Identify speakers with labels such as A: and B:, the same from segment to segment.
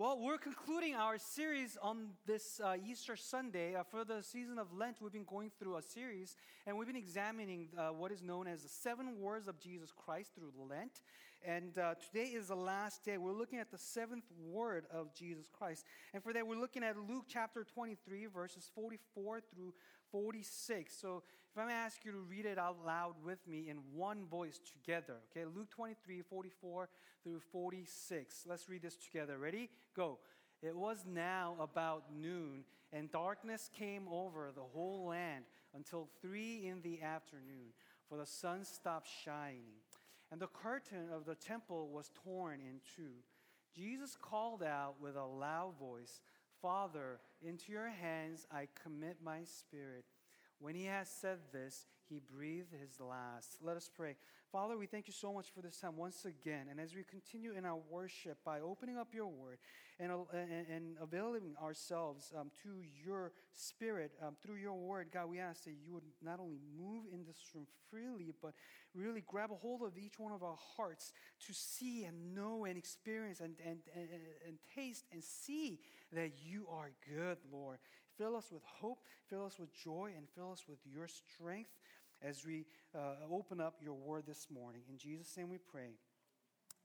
A: Well, we're concluding our series on this uh, Easter Sunday. Uh, for the season of Lent, we've been going through a series and we've been examining uh, what is known as the seven words of Jesus Christ through Lent. And uh, today is the last day. We're looking at the seventh word of Jesus Christ. And for that, we're looking at Luke chapter 23, verses 44 through 46. So if I'm going to ask you to read it out loud with me in one voice together, okay? Luke 23, 44 through 46. Let's read this together. Ready? Go. It was now about noon, and darkness came over the whole land until three in the afternoon, for the sun stopped shining. And the curtain of the temple was torn in two. Jesus called out with a loud voice, Father, into your hands I commit my spirit. When he has said this, he breathed his last. Let us pray. Father, we thank you so much for this time once again. And as we continue in our worship by opening up your word and, uh, and, and availing ourselves um, to your spirit um, through your word, God, we ask that you would not only move in this room freely, but really grab a hold of each one of our hearts to see and know and experience and, and, and, and taste and see that you are good, Lord. Fill us with hope, fill us with joy, and fill us with your strength as we uh, open up your word this morning. In Jesus' name we pray.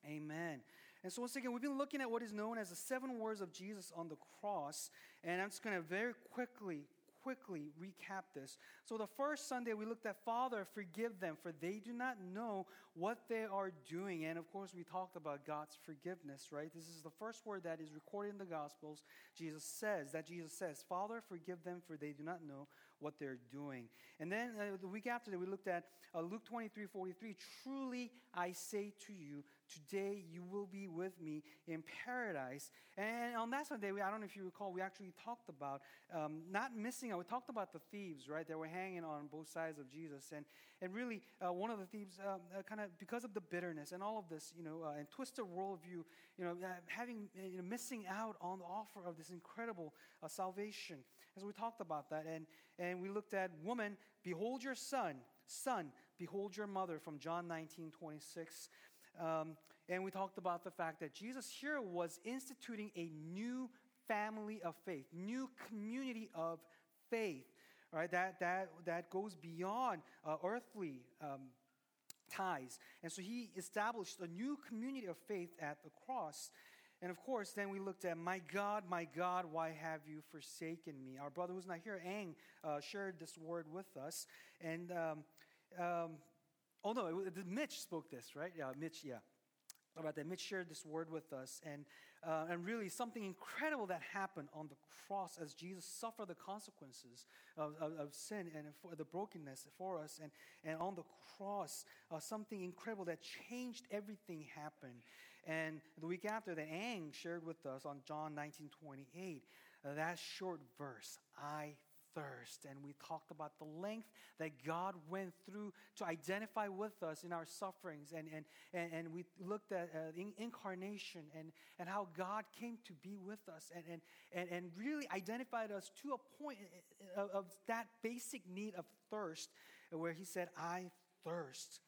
A: Amen. And so, once again, we've been looking at what is known as the seven words of Jesus on the cross. And I'm just going to very quickly quickly recap this. So, the first Sunday we looked at Father, forgive them, for they do not know what they are doing. And of course, we talked about God's forgiveness, right? This is the first word that is recorded in the Gospels. Jesus says, that Jesus says, Father, forgive them, for they do not know what they're doing. And then uh, the week after that, we looked at uh, Luke 23 43. Truly I say to you, today you will be with me in paradise. And on that Sunday, I don't know if you recall, we actually talked about um, not missing out. We talked about the thieves, right? That were hanging on both sides of Jesus. And, and really, uh, one of the thieves, um, uh, kind of because of the bitterness and all of this, you know, uh, and twisted worldview, you know, uh, having, you know, missing out on the offer of this incredible salvation. As we talked about that. And, and we looked at, woman, behold your son. Son, behold your mother from John 19, 26. Um, and we talked about the fact that Jesus here was instituting a new family of faith, new community of faith, right? That, that, that goes beyond uh, earthly um, ties. And so he established a new community of faith at the cross. And of course, then we looked at, My God, my God, why have you forsaken me? Our brother who's not here, Ang, uh, shared this word with us. And, um, um, oh no, it, Mitch spoke this, right? Yeah, Mitch, yeah about that. Mitch shared this word with us, and, uh, and really something incredible that happened on the cross as Jesus suffered the consequences of, of, of sin and for the brokenness for us. And, and on the cross, uh, something incredible that changed everything happened. And the week after that, Ang shared with us on John 19 28, uh, that short verse, I thirst. And we talked about the length that God went through to identify with us in our sufferings. And, and, and, and we looked at uh, in, incarnation and, and how God came to be with us and, and, and, and really identified us to a point of, of that basic need of thirst where He said, I thirst.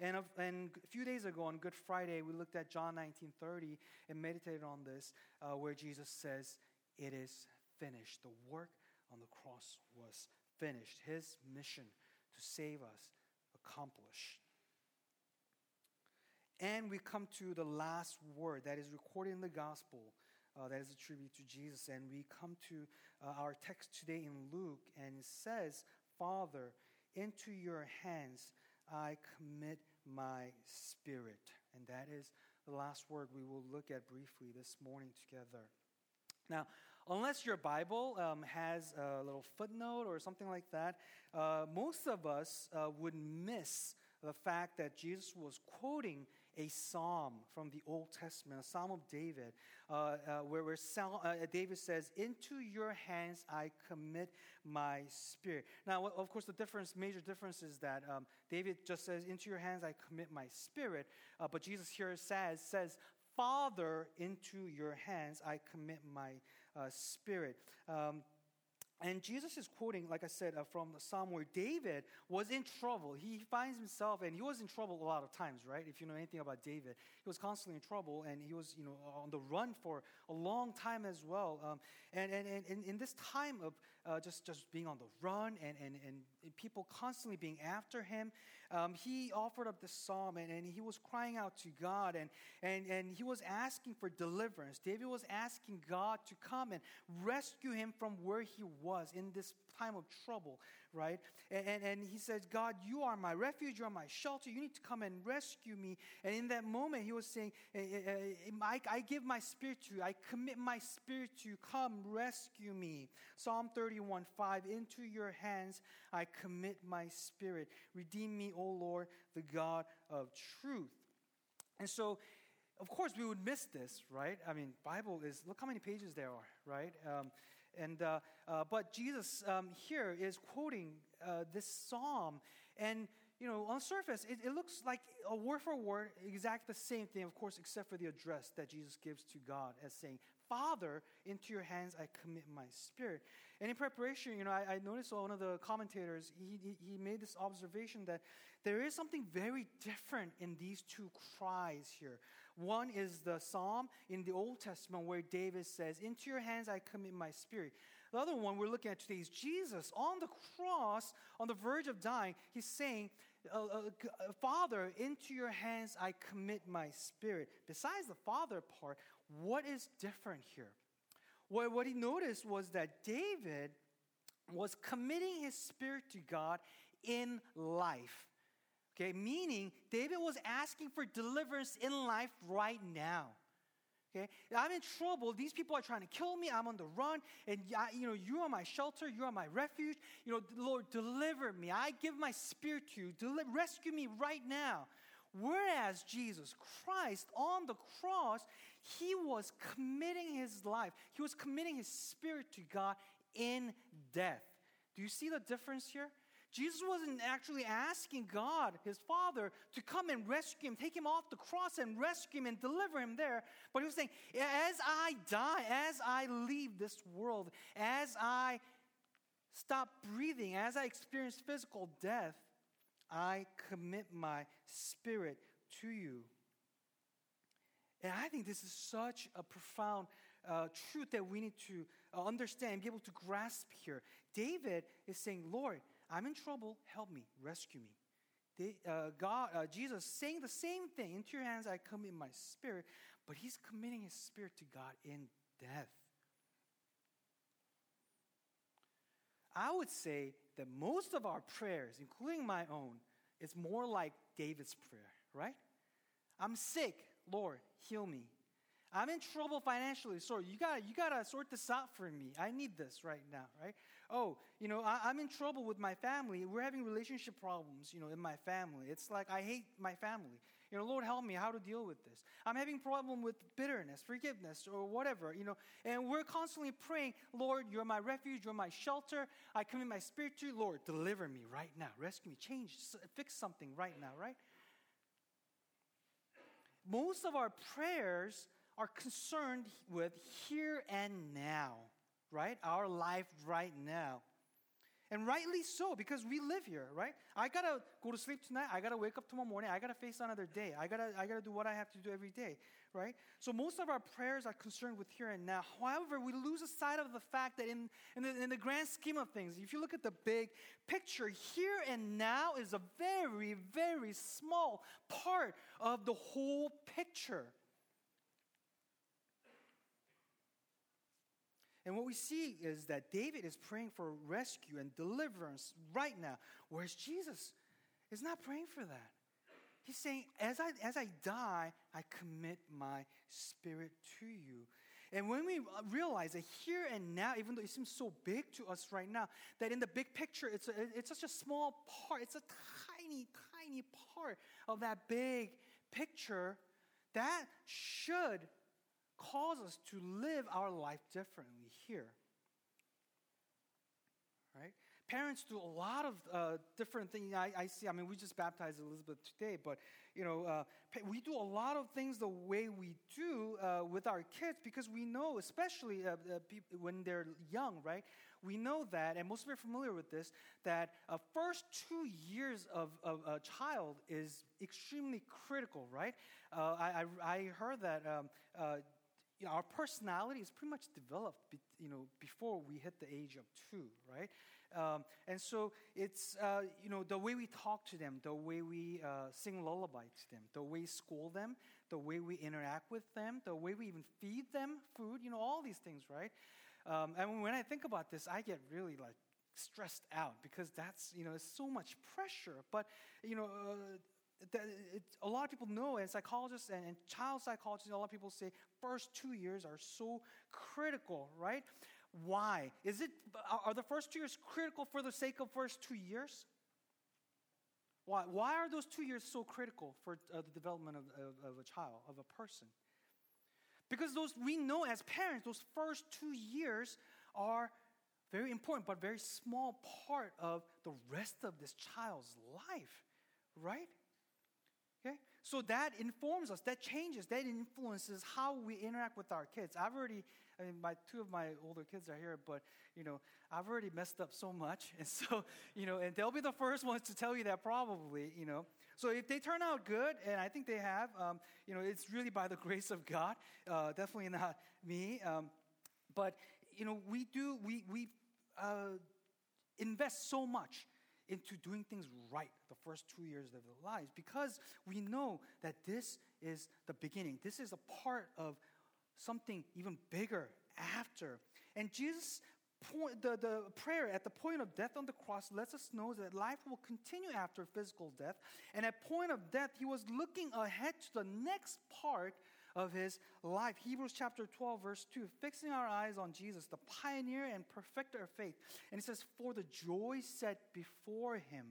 A: And, of, and, a few days ago on Good Friday, we looked at John 19:30 and meditated on this, uh, where Jesus says, "It is finished. The work on the cross was finished. His mission to save us accomplished. And we come to the last word that is recorded in the gospel uh, that is attributed to Jesus. And we come to uh, our text today in Luke, and it says, Father, into your hands I commit my spirit. And that is the last word we will look at briefly this morning together. Now, unless your Bible um, has a little footnote or something like that, uh, most of us uh, would miss the fact that Jesus was quoting a psalm from the Old Testament, a psalm of David, uh, uh where, where Sal, uh, David says, Into your hands I commit my spirit. Now, of course, the difference, major difference is that um, David just says, Into your hands I commit my spirit, uh, but Jesus here says, says, Father, into your hands I commit my uh, spirit. Um, And Jesus is quoting, like I said, uh, from the psalm where David was in trouble. He finds himself, and he was in trouble a lot of times, right? If you know anything about David, he was constantly in trouble, and he was, you know, on the run for a long time as well. Um, and, and, and in this time of uh, just, just being on the run and, and, and people constantly being after him, um, he offered up this psalm and, and he was crying out to God and, and, and he was asking for deliverance. David was asking God to come and rescue him from where he was in this time of trouble, right? And, and, and, he says, God, you are my refuge, you are my shelter. You need to come and rescue me. And in that moment, he was saying, eh, eh, eh, I, I give my spirit to you. I commit my spirit to you. Come rescue me. Psalm 31 5 Into your hands I commit my spirit. Redeem me, O Lord, the God of truth. And so, of course, we would miss this, right? I mean, Bible is, look how many pages there are, right? Um, and, uh, uh, but Jesus um, here is quoting uh, this psalm. And, you know, on surface, it, it, looks like a word for word, exact the same thing, of course, except for the address that Jesus gives to God as saying, Father, into your hands I commit my spirit. And in preparation, you know, I, I noticed one of the commentators, he, he, made this observation that there is something very different in these two cries here. One is the psalm in the Old Testament where David says, Into your hands I commit my spirit. The other one we're looking at today is Jesus on the cross, on the verge of dying. He's saying, uh, uh, Father, into your hands I commit my spirit. Besides the Father part, what is different here? Well, what he noticed was that David was committing his spirit to God in life. Okay, meaning David was asking for deliverance in life right now. Okay, I'm in trouble. These people are trying to kill me. I'm on the run, and you know you are my shelter. You are my refuge. You know, Lord, deliver me. I give my spirit to you. Deli- rescue me right now. Whereas Jesus Christ on the cross, he was committing his life. He was committing his spirit to God in death. Do you see the difference here? Jesus wasn't actually asking God, his Father, to come and rescue him, take him off the cross and rescue him and deliver him there. But he was saying, as I die, as I leave this world, as I stop breathing, as I experience physical death, I commit my spirit to you. And I think this is such a profound uh, truth that we need to uh, understand, be able to grasp here. David is saying, Lord, I'm in trouble. Help me. Rescue me. They, uh, God, uh, Jesus saying the same thing. Into your hands I commit my spirit. But he's committing his spirit to God in death. I would say that most of our prayers, including my own, is more like David's prayer, right? I'm sick. Lord, heal me. I'm in trouble financially. Sorry, you got you got to sort this out for me. I need this right now, right? Oh, you know, I, am in trouble with my family. We're having relationship problems, you know, in my family. It's like I hate my family. You know, Lord, help me how to deal with this. I'm having problem with bitterness, forgiveness, or whatever, you know. And we're constantly praying, Lord, you're my refuge, you're my shelter. I commit my spirit to you. Lord, deliver me right now. Rescue me. Change, fix something right now, right? Most of our prayers are concerned with here and now, right? Our life right now. And rightly so, because we live here, right? I gotta go to sleep tonight. I gotta wake up tomorrow morning. I gotta face another day. I gotta, I gotta do what I have to do every day, right? So most of our prayers are concerned with here and now. However, we lose sight of the fact that in, in the, in the grand scheme of things, if you look at the big picture, here and now is a very, very small part of the whole picture. And what we see is that David is praying for rescue and deliverance right now, whereas Jesus is not praying for that. He's saying, as I, as I die, I commit my spirit to you. And when we realize that here and now, even though it seems so big to us right now, that in the big picture, it's, a, it's such a small part, it's a tiny, tiny part of that big picture, that should cause us to live our life differently here. Parents do a lot of uh, different things. I, I, see, I mean, we just baptized Elizabeth today, but, you know, uh, we do a lot of things the way we do uh, with our kids because we know, especially uh, uh, when they're young, right? We know that, and most of you are familiar with this, that uh, first two years of, of, a child is extremely critical, right? I, I, I, heard that um, you know, our personality is pretty much developed, you know, before we hit the age of two, right? Um, and so it's, uh, you know, the way we talk to them, the way we uh, sing lullaby to them, the way we school them, the way we interact with them, the way we even feed them food, you know, all these things, right? Um, and when I think about this, I get really like stressed out because that's, you know, it's so much pressure. But, you know, uh, it, a lot of people know, and psychologists and, and child psychologists, a lot of people say first two years are so critical, right? Why? Is it, are the first two years critical for the sake of first two years? Why, why are those two years so critical for uh, the development of, of, of a child, of a person? Because those, we know as parents, those first two years are very important, but very small part of the rest of this child's life, right? Okay? So that informs us, that changes, that influences how we interact with our kids. I've already, I mean, my two of my older kids are here, but you know, I've already messed up so much, and so you know, and they'll be the first ones to tell you that probably, you know. So if they turn out good, and I think they have, um, you know, it's really by the grace of God, uh, definitely not me. Um, but you know, we do, we we uh, invest so much into doing things right the first two years of their lives because we know that this is the beginning. This is a part of something even bigger after. And Jesus' point, the, the prayer at the point of death on the cross lets us know that life will continue after physical death. And at point of death, he was looking ahead to the next part of his life. Hebrews chapter 12, verse 2, fixing our eyes on Jesus, the pioneer and perfecter of faith. And it says, For the joy set before him,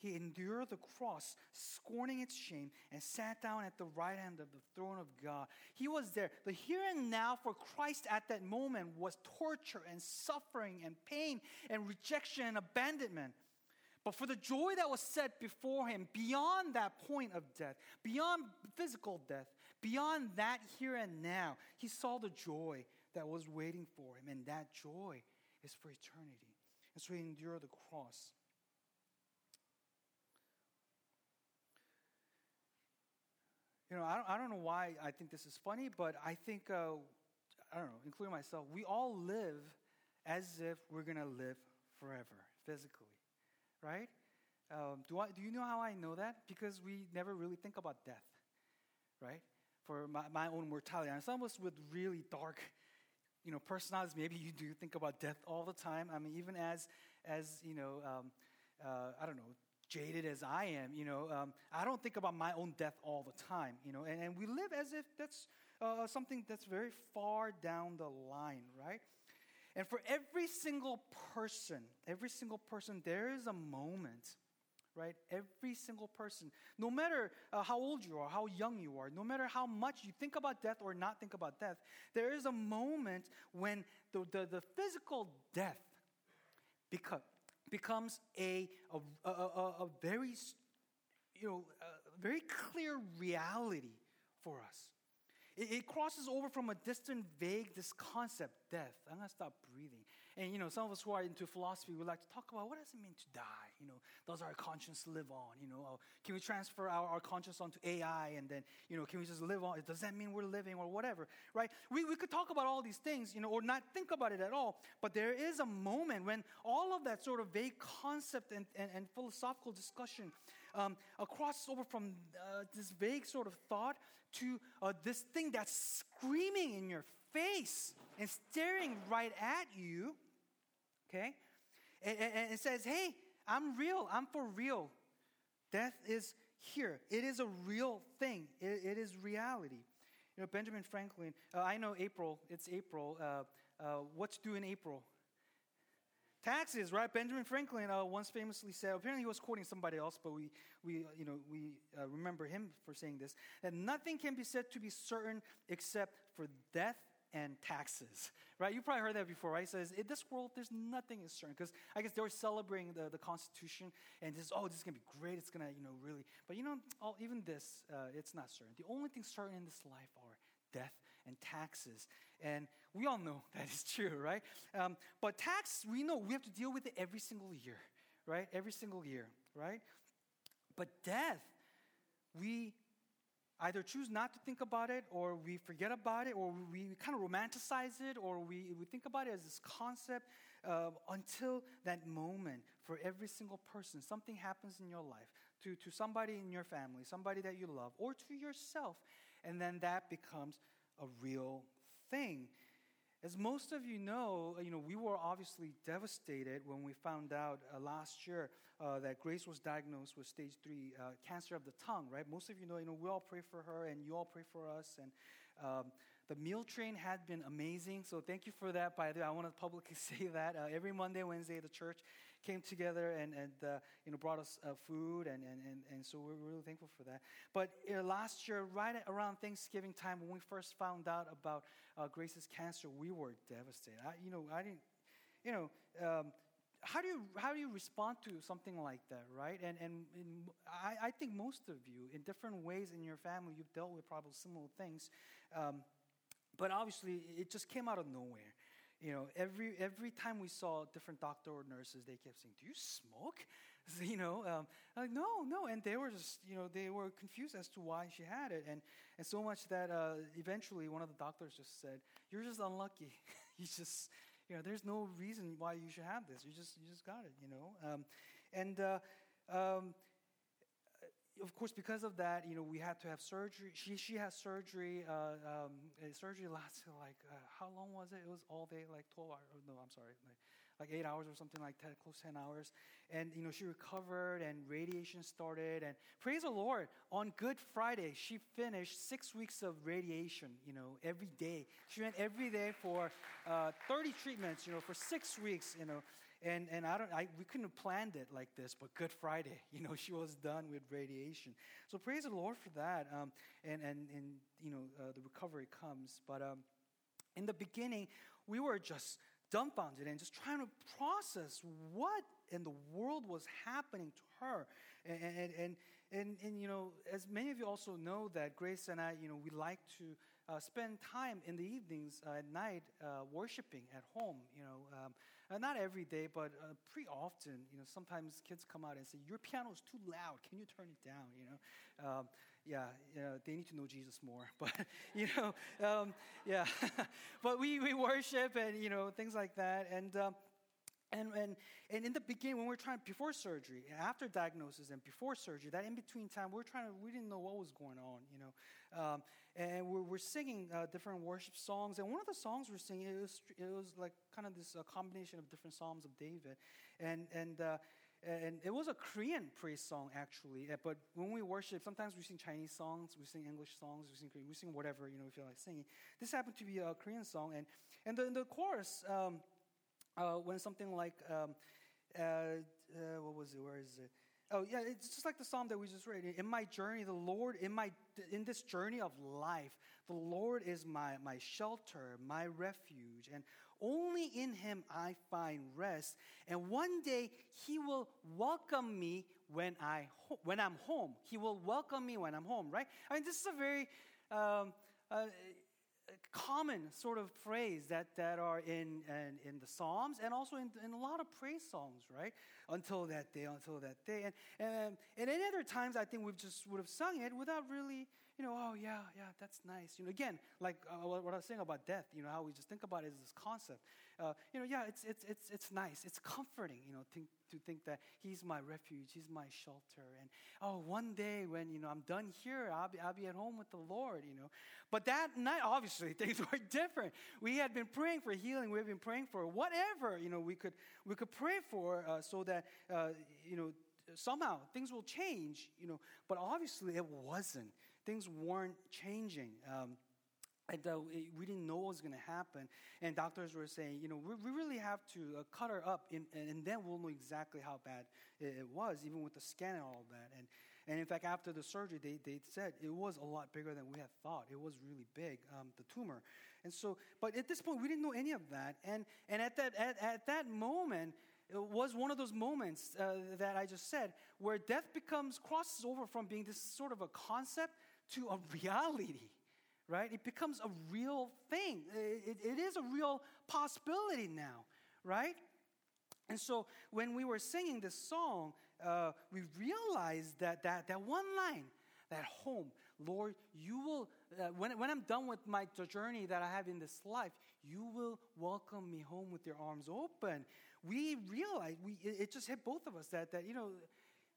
A: he endured the cross, scorning its shame, and sat down at the right hand of the throne of God. He was there. The here and now for Christ at that moment was torture and suffering and pain and rejection and abandonment. But for the joy that was set before him, beyond that point of death, beyond physical death, Beyond that here and now, he saw the joy that was waiting for him, and that joy is for eternity. And so he endured the cross. You know, I don't, I don't know why I think this is funny, but I think, uh, I don't know, including myself, we all live as if we're going to live forever, physically, right? Um, do, I, do you know how I know that? Because we never really think about death, right? for my, my own mortality. And some of us with really dark, you know, personalities, maybe you do think about death all the time. I mean, even as, as you know, um, uh, I don't know, jaded as I am, you know, um, I don't think about my own death all the time, you know, and, and we live as if that's uh, something that's very far down the line, right? And for every single person, every single person, there is a moment right? Every single person, no matter uh, how old you are, how young you are, no matter how much you think about death or not think about death, there is a moment when the, the, the physical death beco- becomes a, a, a, a, very, you know, very clear reality for us. It, it crosses over from a distant, vague, this concept, death. I'm going to stop breathing. And, you know, some of us who are into philosophy would like to talk about what does it mean to die? You know, does our conscience live on? You know, oh, can we transfer our, our conscience onto AI and then, you know, can we just live on? Does that mean we're living or whatever, right? We, we could talk about all these things, you know, or not think about it at all. But there is a moment when all of that sort of vague concept and, and, and philosophical discussion um, crosses over from uh, this vague sort of thought to uh, this thing that's screaming in your face and staring right at you okay? And, and it says, hey, I'm real, I'm for real. Death is here. It is a real thing, it, it is reality. You know, Benjamin Franklin, uh, I know April, it's April. Uh, uh, what's due in April? Taxes, right? Benjamin Franklin uh, once famously said, apparently he was quoting somebody else, but we, we, you know, we uh, remember him for saying this, that nothing can be said to be certain except for death and taxes, right? You probably heard that before, right? It says, in this world, there's nothing is certain. Because I guess they were celebrating the, the Constitution and this, oh, this is going to be great. It's going to, you know, really. But you know, all, even this, uh, it's not certain. The only things certain in this life are death and taxes. And we all know that is true, right? Um, but tax, we know we have to deal with it every single year, right? Every single year, right? But death, we either choose not to think about it or we forget about it or we kind of romanticize it or we, we think about it as this concept uh, until that moment for every single person something happens in your life to, to somebody in your family somebody that you love or to yourself and then that becomes a real thing as most of you know, you know, we were obviously devastated when we found out uh, last year uh, that Grace was diagnosed with stage three uh, cancer of the tongue, right? Most of you know, you know, we all pray for her and you all pray for us. And um, the meal train had been amazing. So thank you for that, by the way. I want to publicly say that. Uh, every Monday, Wednesday, the church came together and, and uh, you know, brought us uh, food, and, and, and, and so we're really thankful for that. But uh, last year, right around Thanksgiving time, when we first found out about uh, Grace's cancer, we were devastated. I, you know, I didn't, you know, um, how do you how do you respond to something like that, right? And and, and I, I, think most of you, in different ways in your family, you've dealt with probably similar things, um, but obviously it just came out of nowhere. You know, every, every time we saw different doctor or nurses, they kept saying, Do you smoke? you know, um, like, no, no. And they were just, you know, they were confused as to why she had it. And, and so much that uh, eventually one of the doctors just said, You're just unlucky. you just, you know, there's no reason why you should have this. You just, you just got it, you know. Um, and, uh, um, of course, because of that, you know, we had to have surgery. She, she had surgery. Uh, um, surgery lasted like, uh, how long was it? It was all day, like 12 hours. No, I'm sorry. Like, like eight hours or something like that, close 10 hours. And, you know, she recovered and radiation started. And praise the Lord, on Good Friday, she finished six weeks of radiation, you know, every day. She went every day for uh, 30 treatments, you know, for six weeks, you know. And, and I don't, I, we couldn't have planned it like this, but Good Friday, you know, she was done with radiation. So praise the Lord for that. Um, and, and, and, you know, uh, the recovery comes. But um, in the beginning, we were just dumbfounded and just trying to process what in the world was happening to her. And, and, and, and, and, you know, as many of you also know that Grace and I, you know, we like to uh, spend time in the evenings uh, at night uh, worshiping at home, you know. Um, uh, not every day, but uh, pretty often, you know, sometimes kids come out and say, Your piano is too loud. Can you turn it down? You know, um, yeah, you know, they need to know Jesus more. But, you know, um, yeah. but we, we worship and, you know, things like that. And, um, and, and, and in the beginning, when we are trying, before surgery, after diagnosis and before surgery, that in between time, we are trying to, we didn't know what was going on, you know. Um, and we're, we're singing uh, different worship songs. And one of the songs we're singing, it was, it was like kind of this uh, combination of different Psalms of David. And, and, uh, and it was a Korean praise song, actually. Uh, but when we worship, sometimes we sing Chinese songs, we sing English songs, we sing Korean, we sing whatever, you know, we feel like singing. This happened to be a Korean song. And, and the, the chorus, um, uh, when something like, um, uh, what was it, where is it? Oh, yeah, it's just like the psalm that we just read. In my journey, the Lord, in, my, in this journey of life, the Lord is my, my shelter, my refuge, and only in Him I find rest. And one day He will welcome me when, I, when I'm home. He will welcome me when I'm home, right? I mean, this is a very um, uh, common sort of phrase that, that are in, in, in the Psalms and also in, in, a lot of praise songs, right? Until that day, until that day. And, and, and in other times, I think we just would have sung it without really you know, oh yeah, yeah, that's nice. You know, again, like uh, what I was saying about death, you know, how we just think about it as this concept. Uh, you know, yeah, it's, it's, it's, it's nice. It's comforting, you know, think, to think that he's my refuge, he's my shelter. And oh, one day when, you know, I'm done here, I'll be, I'll be at home with the Lord, you know. But that night, obviously, things were different. We had been praying for healing. We had been praying for whatever, you know, we could, we could pray for uh, so that, uh, you know, somehow things will change, you know. But obviously it wasn't things weren't changing. Um, and uh, we didn't know what was going to happen. And doctors were saying, you know, we, we really have to uh, cut her up, in, and, and, then we'll know exactly how bad it, it, was, even with the scan and all that. And, and in fact, after the surgery, they, they said it was a lot bigger than we had thought. It was really big, um, the tumor. And so, but at this point, we didn't know any of that. And, and at, that, at, at that moment, it was one of those moments uh, that I just said where death becomes, crosses over from being this sort of a concept to a reality, right? It becomes a real thing. it, it is a real possibility now, right? And so when we were singing this song, uh, we realized that, that that one line, that home, Lord, you will, uh, when, when I'm done with my journey that I have in this life, you will welcome me home with your arms open. We realized, we, it, just hit both of us that, that you know,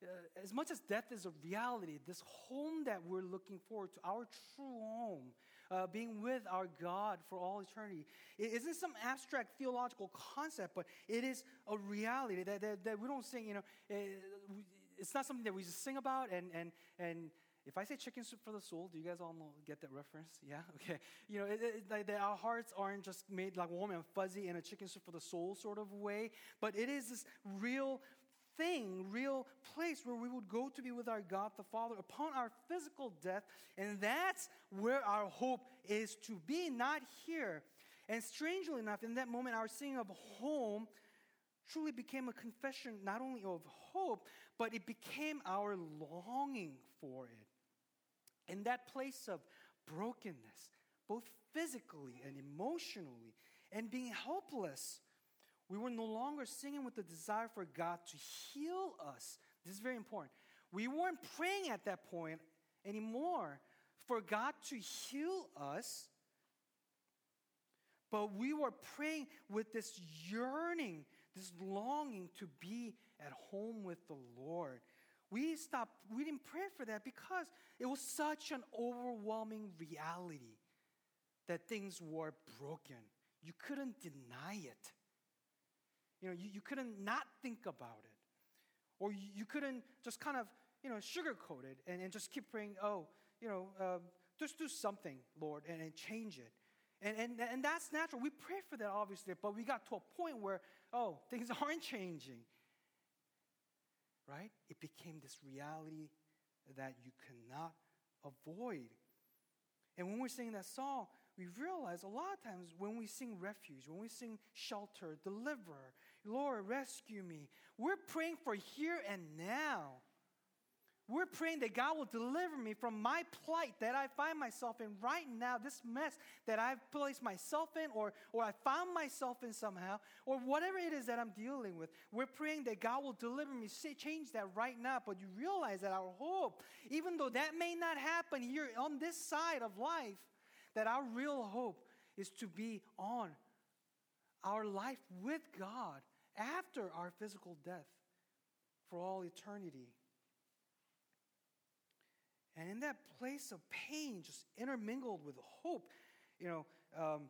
A: uh, as much as death is a reality, this home that we're looking forward to, our true home, uh, being with our God for all eternity. It isn't some abstract theological concept, but it is a reality that, that, that we don't sing, you know, it, eh, it's not something that we just sing about. And, and, and if I say chicken soup for the soul, do you guys all get that reference? Yeah? Okay. You know, it, it, like our hearts aren't just made like warm and fuzzy in a chicken soup for the soul sort of way, but it is this real thing, real place where we would go to be with our God the Father upon our physical death. And that's where our hope is to be, not here. And strangely enough, in that moment, our singing of home truly became a confession not only of hope, but it became our longing for it. In that place of brokenness, both physically and emotionally, and being helpless we were no longer singing with the desire for God to heal us. This is very important. We weren't praying at that point anymore for God to heal us, but we were praying with this yearning, this longing to be at home with the Lord. We stopped, we didn't pray for that because it was such an overwhelming reality that things were broken. You couldn't deny it. You know, you, you couldn't not think about it. Or you, you couldn't just kind of, you know, sugarcoat it and, and just keep praying, oh, you know, uh, just do something, Lord, and, and change it. And, and, and that's natural. We pray for that, obviously, but we got to a point where, oh, things aren't changing. Right? It became this reality that you cannot avoid. And when we're singing that song, we realize a lot of times when we sing refuge, when we sing shelter, deliver, Lord, rescue me, we're praying for here and now. We're praying that God will deliver me from my plight that I find myself in right now, this mess that I've placed myself in, or, or I found myself in somehow, or whatever it is that I'm dealing with. We're praying that God will deliver me, change that right now. But you realize that our hope, even though that may not happen here on this side of life, that our real hope is to be on our life with God after our physical death for all eternity. And in that place of pain, just intermingled with hope, you know, um,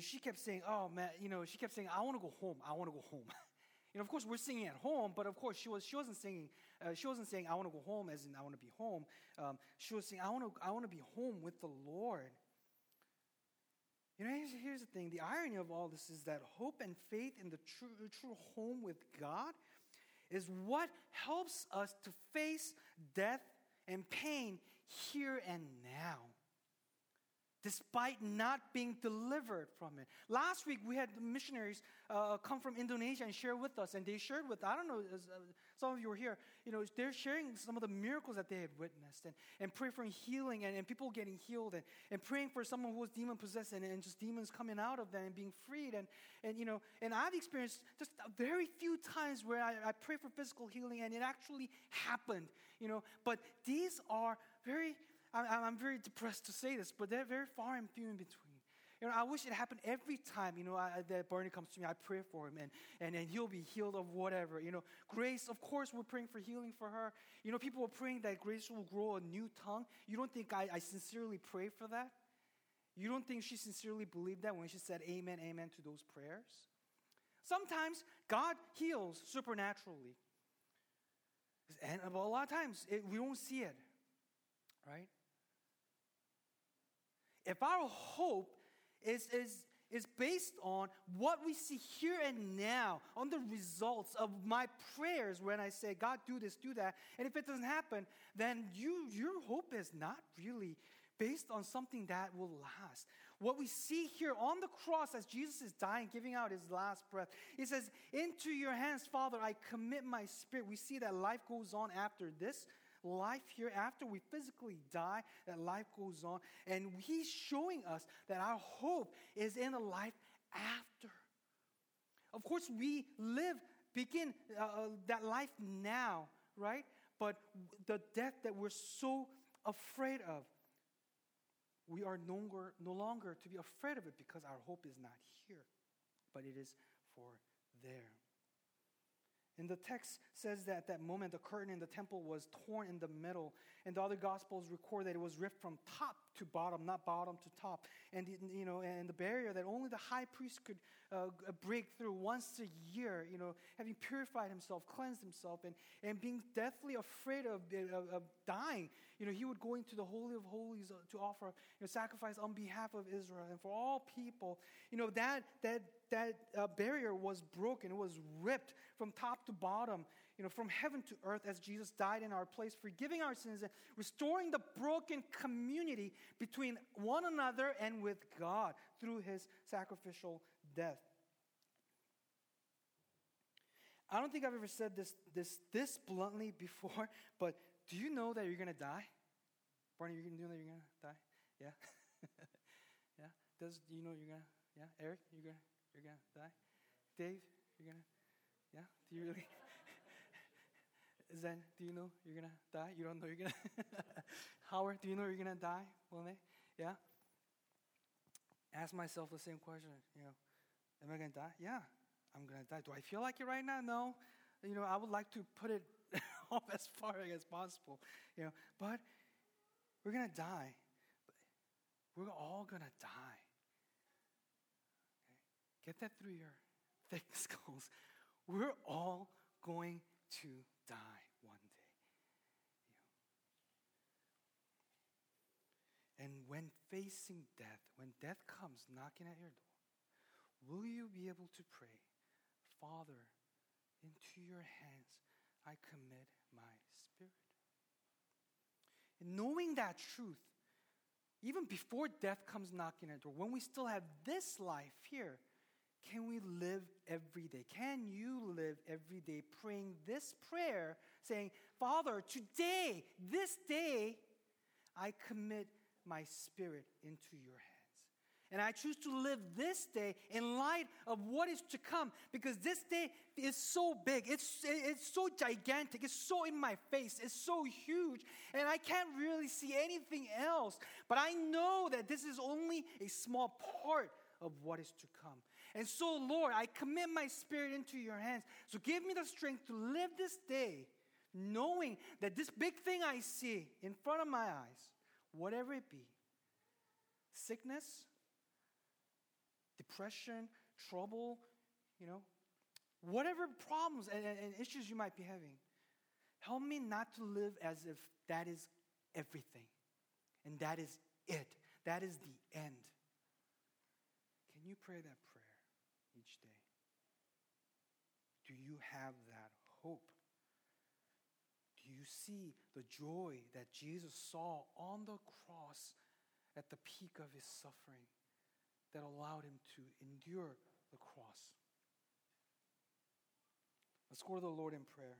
A: she kept saying, Oh, man, you know, she kept saying, I want to go home. I want to go home. you know, of course, we're singing at home, but of course, she, was, she wasn't singing, uh, she wasn't saying, I want to go home, as in, I want to be home. Um, she was saying, I want to I want to be home with the Lord. You know, here's, here's the thing the irony of all this is that hope and faith in the true, true home with God is what helps us to face death and pain here and now despite not being delivered from it. Last week, we had missionaries uh, come from Indonesia and share with us, and they shared with, I don't know, uh, some of you were here, you know, they're sharing some of the miracles that they had witnessed and, and pray for healing and, and people getting healed and, and praying for someone who was demon possessed and, and just demons coming out of them and being freed. And, and, you know, and I've experienced just very few times where I, I pray for physical healing and it actually happened, you know, but these are very I'm, very depressed to say this, but they're very far and few in between. You know, I wish it happened every time, you know, I, that Bernie comes to me. I pray for him and, and, and he'll be healed of whatever. You know, Grace, of course, we're praying for healing for her. You know, people are praying that Grace will grow a new tongue. You don't think I, I sincerely pray for that? You don't think she sincerely believed that when she said amen, amen to those prayers? Sometimes God heals supernaturally. And a lot of times it, we don't see it, right? If our hope is, is, is based on what we see here and now, on the results of my prayers when I say, God, do this, do that, and if it doesn't happen, then you, your hope is not really based on something that will last. what we see here on the cross as Jesus is dying, giving out his last breath, he says, Into your hands, Father, I commit my spirit. We see that life goes on after this. Life here, after we physically die, that life goes on. And he's showing us that our hope is in a life after. Of course, we live, begin uh, uh that life now, right? But the death that we're so afraid of, we are no longer, no longer to be afraid of it because our hope is not here, but it is for there. And the text says that at that moment the curtain in the temple was torn in the middle. And the other gospels record that it was ripped from top to bottom, not bottom to top. And you know, and the barrier that only the high priest could uh, break through once a year, you know, having purified himself, cleansed himself, and, and being deathly afraid of, of, of dying, you know, he would go into the Holy of Holies uh, to offer you know, sacrifice on behalf of Israel and for all people. You know, that, that, that uh, barrier was broken, it was ripped from top to bottom, you know, from heaven to earth as Jesus died in our place, forgiving our sins and restoring the broken community between one another and with God through his sacrificial death. I don't think I've ever said this, this, this bluntly before, but do you know that you're to die? Barney, you know that you're to die? Yeah? yeah? Does, do you know you're to, yeah? Eric, you're to, you're to die? Dave, you're to, yeah? Do you really? Zen, do you know you're going to die? You don't know you're going to? Howard, do you know you're going to die? Monet? Yeah? Ask myself the same question, you know, am I going to die? Yeah, I'm going to die. Do I feel like it right now? No. You know, I would like to put it off as far as possible, you know. But we're going to die. We're all going to die. Okay? Get that through your thick skulls. We're all going to die one day. You know. And when facing death, when death comes knocking at your door, will you be able to pray, Father, into your hands I commit my spirit. And knowing that truth, even before death comes knocking at the door, when we still have this life here, can we live every day? Can you live every day praying this prayer, saying, Father, today, this day, I commit my spirit into your hands? And I choose to live this day in light of what is to come because this day is so big. It's, it's so gigantic. It's so in my face. It's so huge. And I can't really see anything else. But I know that this is only a small part of what is to come. And so, Lord, I commit my spirit into your hands. So give me the strength to live this day knowing that this big thing I see in front of my eyes, whatever it be, sickness, depression, trouble, you know, whatever problems and, and, issues you might be having, help me not to live as if that is everything and that is it. That is the end. Can you pray that prayer each day? Do you have that you see the joy that Jesus saw on the cross at the peak of his suffering? that allowed him to endure the cross. Let's go to the Lord in prayer.